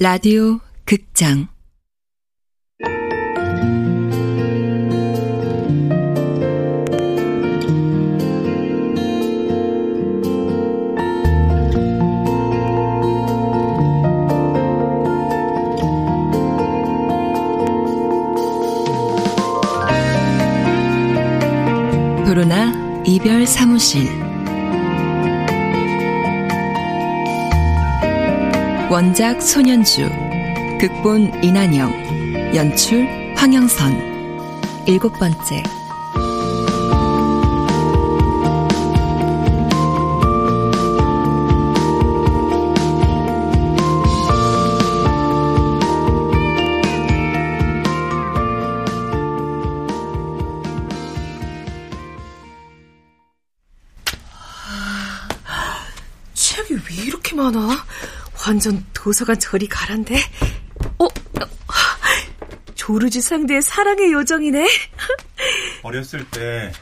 라디오 극장. 도로나 이별 사무실 원작 손현주 극본 이난영 연출 황영선. 일곱 번째 완전 도서관 저리 가란데. 어? 조르지 상대의 사랑의 요정이네. 어렸을 때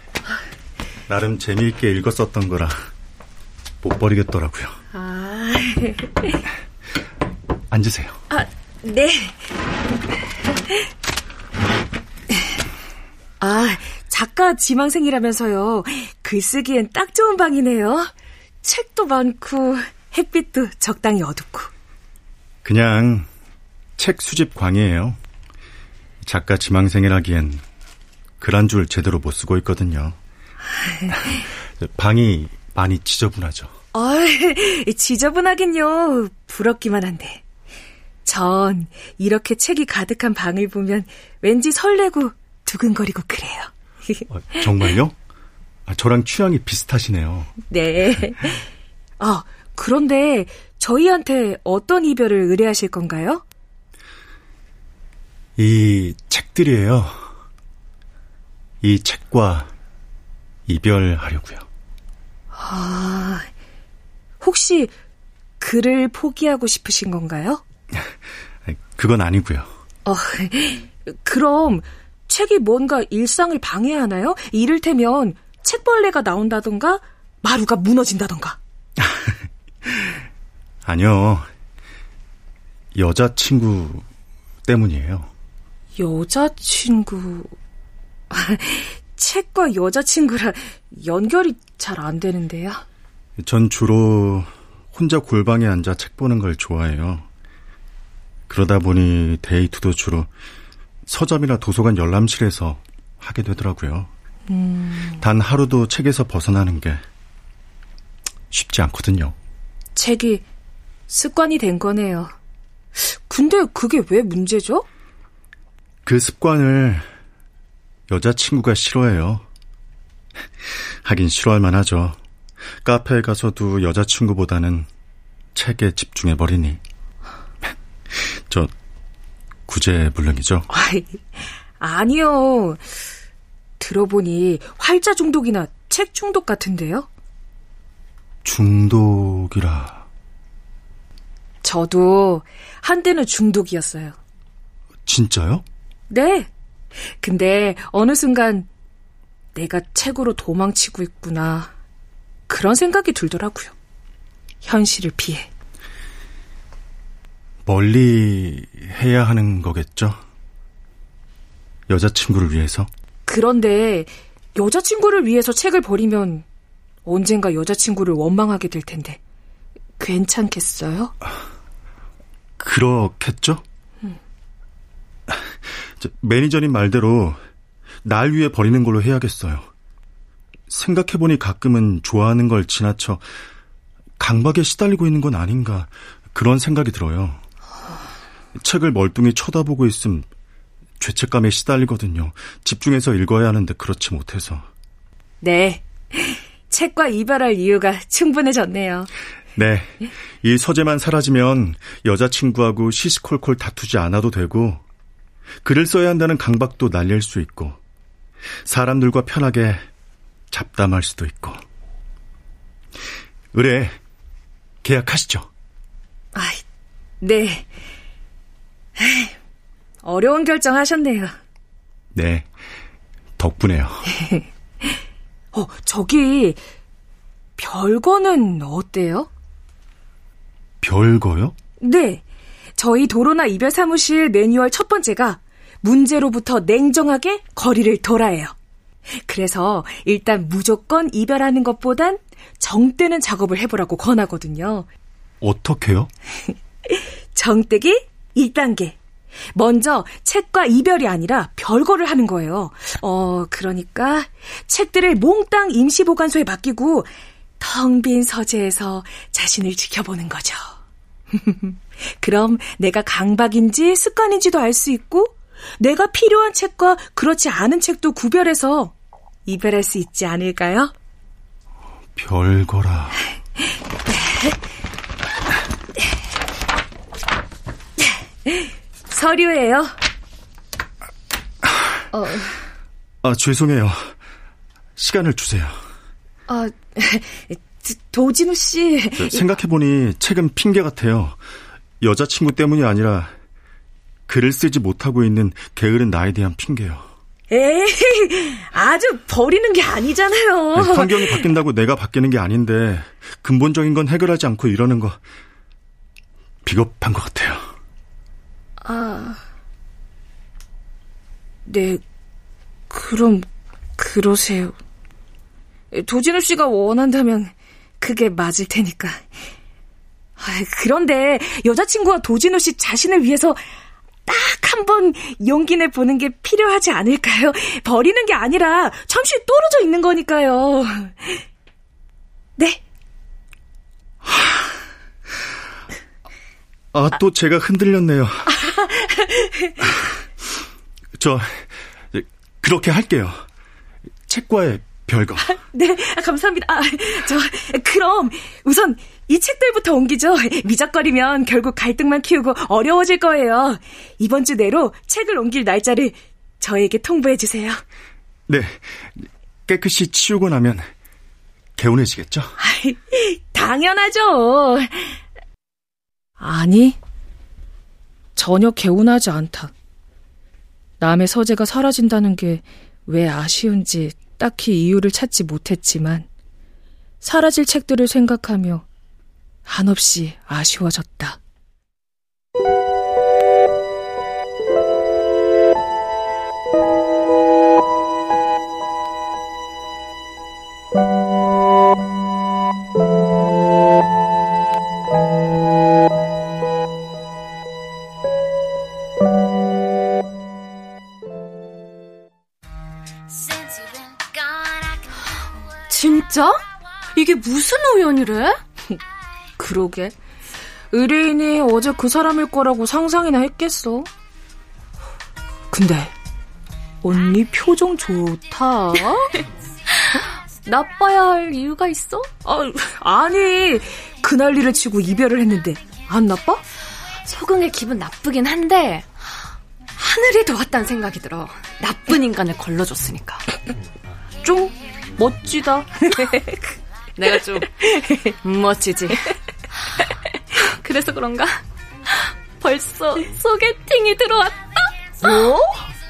나름 재미있게 읽었었던 거라 못 버리겠더라고요. 아, 앉으세요. 아, 네. 아, 작가 지망생이라면서요. 글쓰기엔 딱 좋은 방이네요. 책도 많고 햇빛도 적당히 어둡고. 그냥 책 수집 광이에요. 작가 지망생이라기엔 글 한 줄 제대로 못 쓰고 있거든요. 방이 많이 지저분하죠. 아, 지저분하긴요. 부럽기만 한데. 전 이렇게 책이 가득한 방을 보면 왠지 설레고 두근거리고 그래요. 어, 정말요? 아, 저랑 취향이 비슷하시네요. 네. 아, 그런데 저희한테 어떤 이별을 의뢰하실 건가요? 이 책들이에요. 이 책과 이별하려고요. 아, 혹시 글을 포기하고 싶으신 건가요? 그건 아니고요. 어, 그럼 책이 뭔가 일상을 방해하나요? 이를테면 책벌레가 나온다던가 마루가 무너진다던가. 아니요. 여자친구 때문이에요. 여자친구. 책과 여자친구라 연결이 잘 안 되는데요. 전 주로 혼자 골방에 앉아 책 보는 걸 좋아해요. 그러다 보니 데이트도 주로 서점이나 도서관 열람실에서 하게 되더라고요. 음, 단 하루도 책에서 벗어나는 게 쉽지 않거든요. 책이 습관이 된 거네요. 근데 그게 왜 문제죠? 그 습관을 여자친구가 싫어해요. 하긴 싫어할 만하죠. 카페에 가서도 여자친구보다는 책에 집중해버리니. 저, 구제불능이죠? 아니요. 들어보니 활자 중독이나 책 중독 같은데요? 중독이라. 저도 한때는 중독이었어요. 진짜요? 네. 근데 어느 순간 내가 책으로 도망치고 있구나. 그런 생각이 들더라고요. 현실을 피해. 멀리 해야 하는 거겠죠? 여자친구를 위해서? 그런데 여자친구를 위해서 책을 버리면 언젠가 여자친구를 원망하게 될 텐데 괜찮겠어요? 그렇겠죠? 저, 매니저님 말대로 날 위해 버리는 걸로 해야겠어요. 생각해보니 가끔은 좋아하는 걸 지나쳐 강박에 시달리고 있는 건 아닌가 그런 생각이 들어요. 책을 멀뚱히 쳐다보고 있음 죄책감에 시달리거든요. 집중해서 읽어야 하는데 그렇지 못해서. 네. 책과 이별할 이유가 충분해졌네요. 네. 이 서재만 사라지면 여자친구하고 시시콜콜 다투지 않아도 되고, 글을 써야 한다는 강박도 날릴 수 있고, 사람들과 편하게 잡담할 수도 있고. 의뢰, 계약하시죠. 아, 네. 어려운 결정 하셨네요. 네. 덕분에요. 어, 저기, 별거는 어때요? 별거요? 네. 저희 도로나 이별 사무실 매뉴얼 첫 번째가 문제로부터 냉정하게 거리를 둬라예요. 그래서 일단 무조건 이별하는 것보단 정떼는 작업을 해보라고 권하거든요. 어떻게요? 정떼기 1단계. 먼저 책과 이별이 아니라 별거를 하는 거예요. 어, 그러니까 책들을 몽땅 임시보관소에 맡기고 텅 빈 서재에서 자신을 지켜보는 거죠. 그럼 내가 강박인지 습관인지도 알 수 있고 내가 필요한 책과 그렇지 않은 책도 구별해서 이별할 수 있지 않을까요? 별거라. 서류예요. 어. 아, 죄송해요. 시간을 주세요. 아, 도진우 씨. 생각해보니 책은 핑계 같아요. 여자친구 때문이 아니라 글을 쓰지 못하고 있는 게으른 나에 대한 핑계요. 에이, 아주 버리는 게 아니잖아요. 환경이 바뀐다고 내가 바뀌는 게 아닌데 근본적인 건 해결하지 않고 이러는 거 비겁한 것 같아요. 아, 네, 그럼 그러세요. 도진우 씨가 원한다면 그게 맞을 테니까. 그런데 여자친구와 도진우 씨 자신을 위해서 딱 한 번 용기 내 보는 게 필요하지 않을까요? 버리는 게 아니라 잠시 떨어져 있는 거니까요. 네. 아, 또 제가 흔들렸네요. 저, 그렇게 할게요. 책과의 별거. 네, 감사합니다. 아, 저, 그럼 우선 이 책들부터 옮기죠. 미적거리면 결국 갈등만 키우고 어려워질 거예요. 이번 주 내로 책을 옮길 날짜를 저에게 통보해 주세요. 네, 깨끗이 치우고 나면 개운해지겠죠? 당연하죠. 아니, 전혀 개운하지 않다. 남의 서재가 사라진다는 게 왜 아쉬운지 딱히 이유를 찾지 못했지만 사라질 책들을 생각하며 한없이 아쉬워졌다. 진짜? 이게 무슨 우연이래? 그러게. 의뢰인이 어제 그 사람일 거라고 상상이나 했겠어. 근데 언니 표정 좋다. 나빠야 할 이유가 있어? 아, 아니 그 난리를 치고 이별을 했는데 안 나빠? 속응의 기분 나쁘긴 한데 하늘이 도왔다는 생각이 들어. 나쁜 인간을 걸러줬으니까. 좀 멋지다. 내가 좀 멋지지. 그래서 그런가? 벌써 소개팅이 들어왔다. 뭐?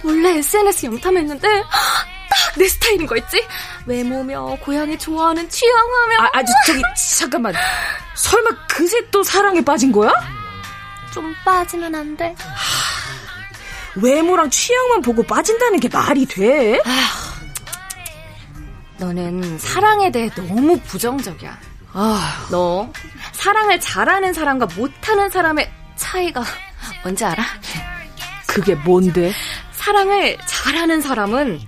원래 SNS 염탐했는데 딱 내 스타일인 거 있지? 외모며 고양이 좋아하는 취향하며 아, 아주 저기 잠깐만. 설마 그새 또 사랑에 빠진 거야? 좀 빠지면 안 돼. 외모랑 취향만 보고 빠진다는 게 말이 돼? 너는 사랑에 대해 너무 부정적이야. 아, 너 사랑을 잘하는 사람과 못하는 사람의 차이가 뭔지 알아? 그게 뭔데? 사랑을 잘하는 사람은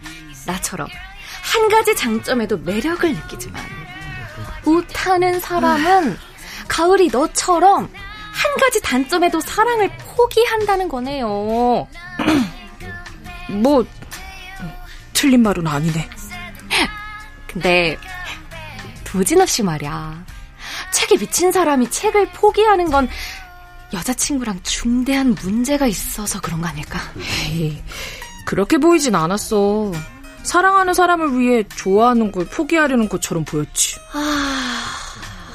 나처럼 한 가지 장점에도 매력을 느끼지만 못하는 사람은 가을이 너처럼 한 가지 단점에도 사랑을 포기한다는 거네요. 뭐 틀린 말은 아니네. 근데 도진호 씨 말이야. 책에 미친 사람이 책을 포기하는 건 여자친구랑 중대한 문제가 있어서 그런 거 아닐까? 에이, 그렇게 보이진 않았어. 사랑하는 사람을 위해 좋아하는 걸 포기하려는 것처럼 보였지. 아,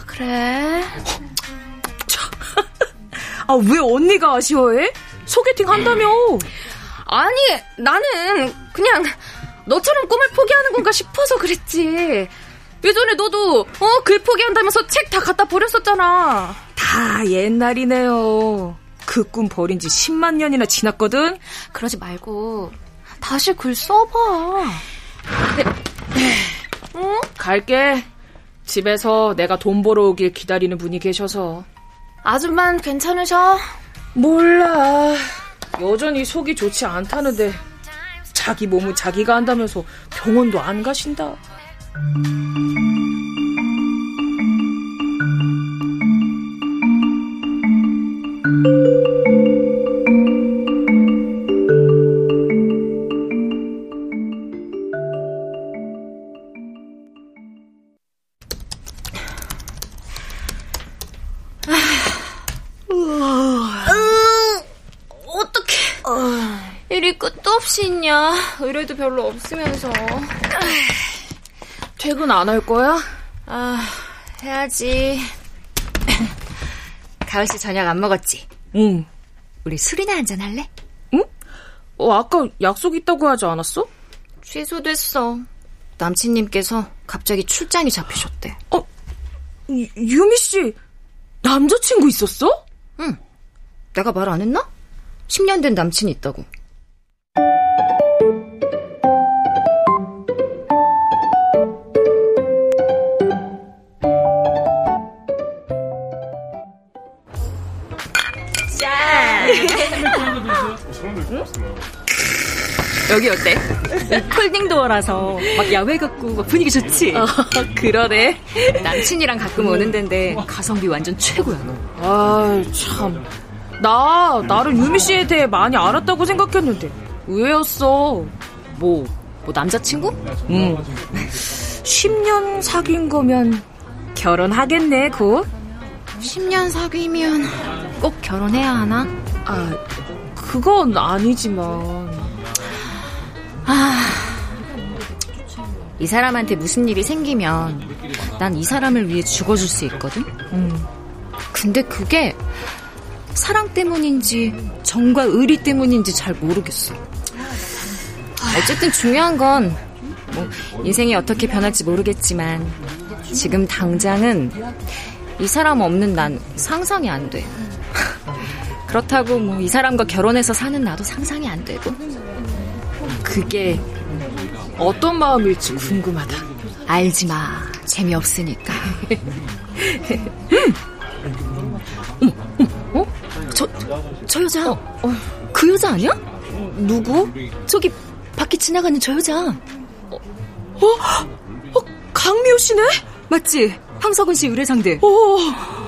그래? 아, 왜 언니가 아쉬워해? 소개팅 한다며. 아니, 나는 그냥 너처럼 꿈을 포기하는 건가 싶어서 그랬지. 예전에 너도 어, 글 포기한다면서 책 다 갖다 버렸었잖아. 다 옛날이네요. 그 꿈 버린 지 10만 년이나 지났거든? 그러지 말고 다시 글 써봐. 응? 갈게. 집에서 내가 돈 벌어 오길 기다리는 분이 계셔서. 아줌만 괜찮으셔? 몰라. 여전히 속이 좋지 않다는데 자기 몸은 자기가 한다면서 병원도 안 가신다. 일이 끝도 없이 있냐? 의뢰도 별로 없으면서. 퇴근 안 할 거야? 아, 해야지. 가을 씨 저녁 안 먹었지? 응. 우리 술이나 한잔 할래? 응? 어, 아까 약속 있다고 하지 않았어? 취소됐어. 남친님께서 갑자기 출장이 잡히셨대. 어, 유, 유미 씨, 남자친구 있었어? 응. 내가 말 안 했나? 10년 된 남친이 있다고. 여기 어때? 폴딩 도어라서 막 야외 같고 막 분위기 좋지? 어, 그러네. 남친이랑 가끔 오는 데인데 가성비 완전 최고야. 아, 참. 나, 나를 유미 씨에 대해 많이 알았다고 생각했는데, 의외였어. 뭐, 뭐 남자친구? 응. 10년 사귄 거면 결혼하겠네, 곧. 10년 사귀면 꼭 결혼해야 하나? 아, 그건 아니지만. 아, 이 사람한테 무슨 일이 생기면 난 이 사람을 위해 죽어줄 수 있거든? 음. 근데 그게 사랑 때문인지 정과 의리 때문인지 잘 모르겠어. 어쨌든 중요한 건 뭐, 인생이 어떻게 변할지 모르겠지만 지금 당장은 이 사람 없는 난 상상이 안 돼. 그렇다고 뭐 이 사람과 결혼해서 사는 나도 상상이 안 되고. 그게 어떤 마음일지 궁금하다. 알지 마. 재미없으니까. 어? 저, 저 여자. 어, 그 여자 아니야? 누구? 저기 밖에 지나가는 저 여자. 어? 어? 강미호 씨네? 맞지? 황석은 씨 의뢰상대. 어, 어.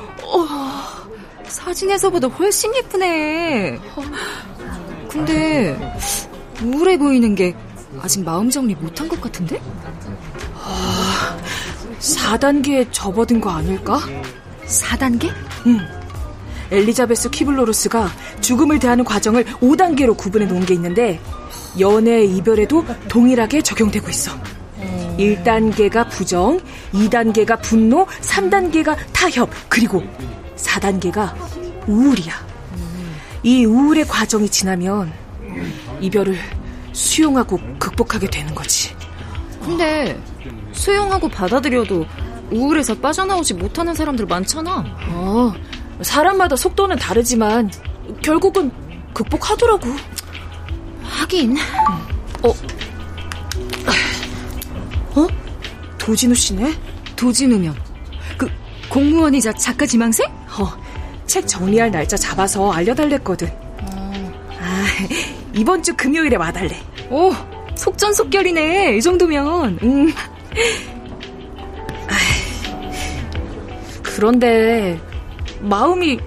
사진에서보다 훨씬 예쁘네. 근데 우울해 보이는 게 아직 마음 정리 못한 것 같은데? 아, 4단계에 접어든 거 아닐까? 4단계? 응. 엘리자베스 퀴블로루스가 죽음을 대하는 과정을 5단계로 구분해 놓은 게 있는데 연애 이별에도 동일하게 적용되고 있어. 1단계가 부정, 2단계가 분노, 3단계가 타협, 그리고 4단계가 우울이야. 이 우울의 과정이 지나면 이별을 수용하고 극복하게 되는 거지. 근데 수용하고 받아들여도 우울에서 빠져나오지 못하는 사람들 많잖아. 어, 사람마다 속도는 다르지만 결국은 극복하더라고. 하긴. 어, 어? 도진우 씨네? 도진우면 그 공무원이자 작가 지망생? 어, 책 정리할 날짜 잡아서 알려달랬거든. 어. 아, 이번 주 금요일에 와달래. 오, 속전속결이네. 이 정도면. 음. 그런데 마음이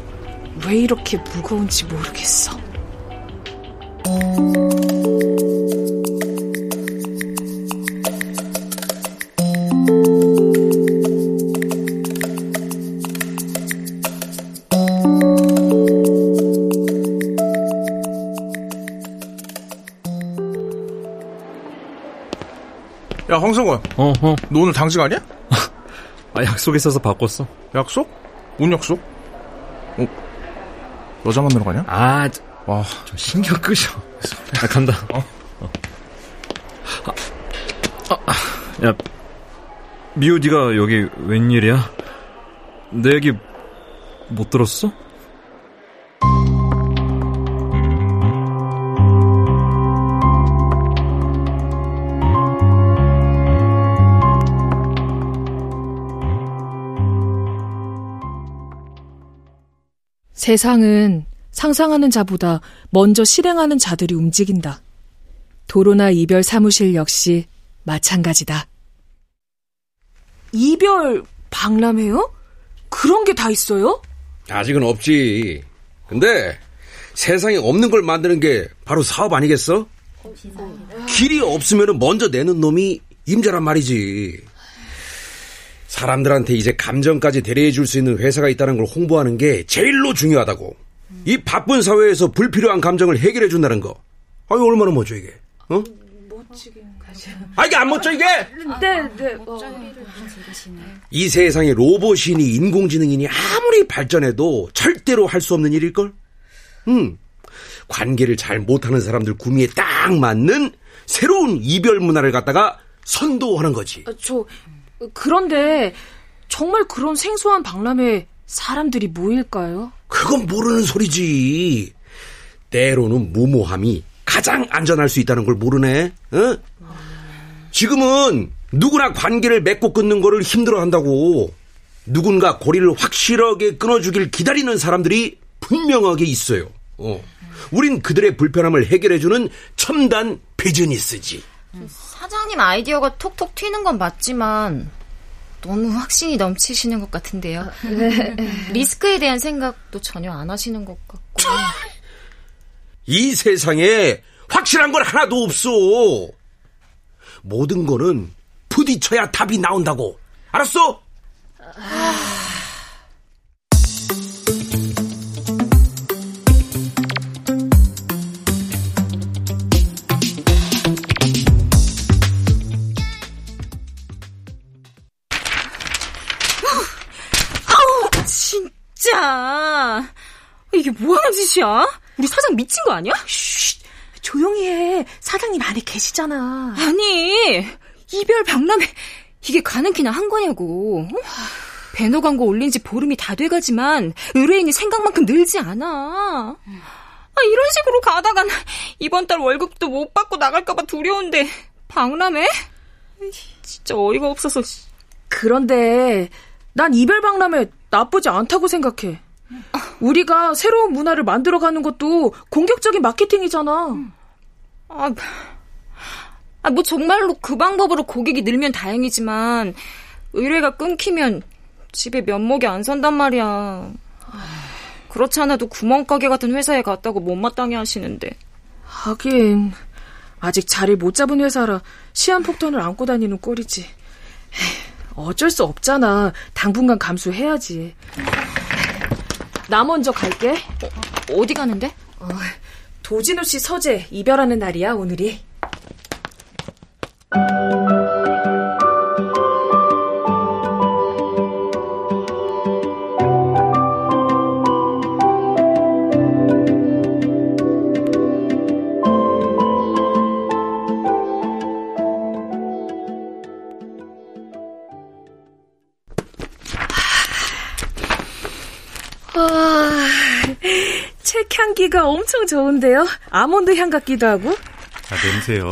왜 이렇게 무거운지 모르겠어. 야, 황성원. 어, 어. 너 오늘 당직 아니야? 아, 약속 있어서 바꿨어. 약속? 뭔 약속? 어, 여자 만나러 가냐? 아, 와. 좀 신경 끄셔. 아, 간다. 어? 어. 아, 아, 야, 미호 네가 여기 웬일이야? 내 얘기 못 들었어? 세상은 상상하는 자보다 먼저 실행하는 자들이 움직인다. 도로나 이별 사무실 역시 마찬가지다. 이별 박람회요? 그런 게 다 있어요? 아직은 없지. 근데 세상에 없는 걸 만드는 게 바로 사업 아니겠어? 길이 없으면 먼저 내는 놈이 임자란 말이지. 사람들한테 이제 감정까지 대리해 줄 수 있는 회사가 있다는 걸 홍보하는 게 제일로 중요하다고. 이 바쁜 사회에서 불필요한 감정을 해결해 준다는 거. 아유, 얼마나 멋져, 이게. 어? 아, 이게 안 멋져, 이게? 네, 네. 어. 이 세상에 로봇이니 인공지능이니 아무리 발전해도 절대로 할 수 없는 일일 걸? 음, 관계를 잘 못하는 사람들 구미에 딱 맞는 새로운 이별 문화를 갖다가 선도하는 거지. 아, 저, 그런데 정말 그런 생소한 박람회에 사람들이 모일까요? 그건 모르는 소리지. 때로는 무모함이 가장 안전할 수 있다는 걸 모르네. 어? 지금은 누구나 관계를 맺고 끊는 거를 힘들어 한다고. 누군가 고리를 확실하게 끊어주길 기다리는 사람들이 분명하게 있어요. 어. 우린 그들의 불편함을 해결해주는 첨단 비즈니스지. 사장님 아이디어가 톡톡 튀는 건 맞지만 너무 확신이 넘치시는 것 같은데요. 리스크에 대한 생각도 전혀 안 하시는 것 같고. 이 세상에 확실한 건 하나도 없어. 모든 거는 부딪혀야 답이 나온다고. 알았어? 진 이게 뭐하는 짓이야? 우리 사장 미친 거 아니야? 쉿, 조용히 해. 사장님 안에 계시잖아. 아니, 이별 박람회, 이게 가는 키나 한 거냐고. 어? 배너 광고 올린 지 보름이 다 돼가지만 의뢰인이 생각만큼 늘지 않아. 아, 이런 식으로 가다가 이번 달 월급도 못 받고 나갈까봐 두려운데 박람회? 진짜 어이가 없어서. 그런데 난 이별 박람회 나쁘지 않다고 생각해. 우리가 새로운 문화를 만들어가는 것도 공격적인 마케팅이잖아. 아, 아, 뭐 정말로 그 방법으로 고객이 늘면 다행이지만 의뢰가 끊기면 집에 면목이 안 선단 말이야. 그렇지 않아도 구멍가게 같은 회사에 갔다고 못마땅해 하시는데. 하긴 아직 자리를 못 잡은 회사라 시한폭탄을 안고 다니는 꼴이지. 어쩔 수 없잖아. 당분간 감수해야지. 나 먼저 갈게. 어, 디 가는데? 어, 도진우 씨 서재 이별하는 날이야 오늘이. 향기가 엄청 좋은데요. 아몬드 향 같기도 하고. 아, 냄새요.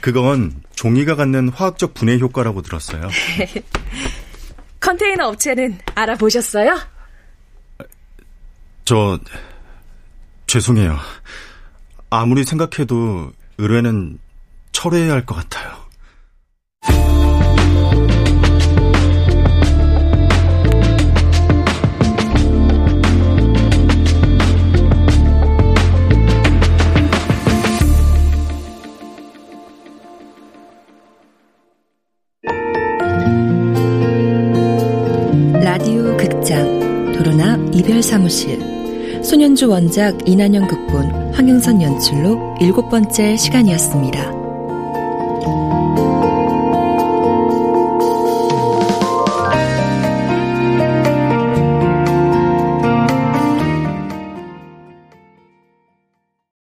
그건 종이가 갖는 화학적 분해 효과라고 들었어요. 컨테이너 업체는 알아보셨어요? 저 죄송해요. 아무리 생각해도 의뢰는 철회해야 할 것 같아요. 사무실 소년주 원작 이난영 극본 황영선 연출로 일곱 번째 시간이었습니다.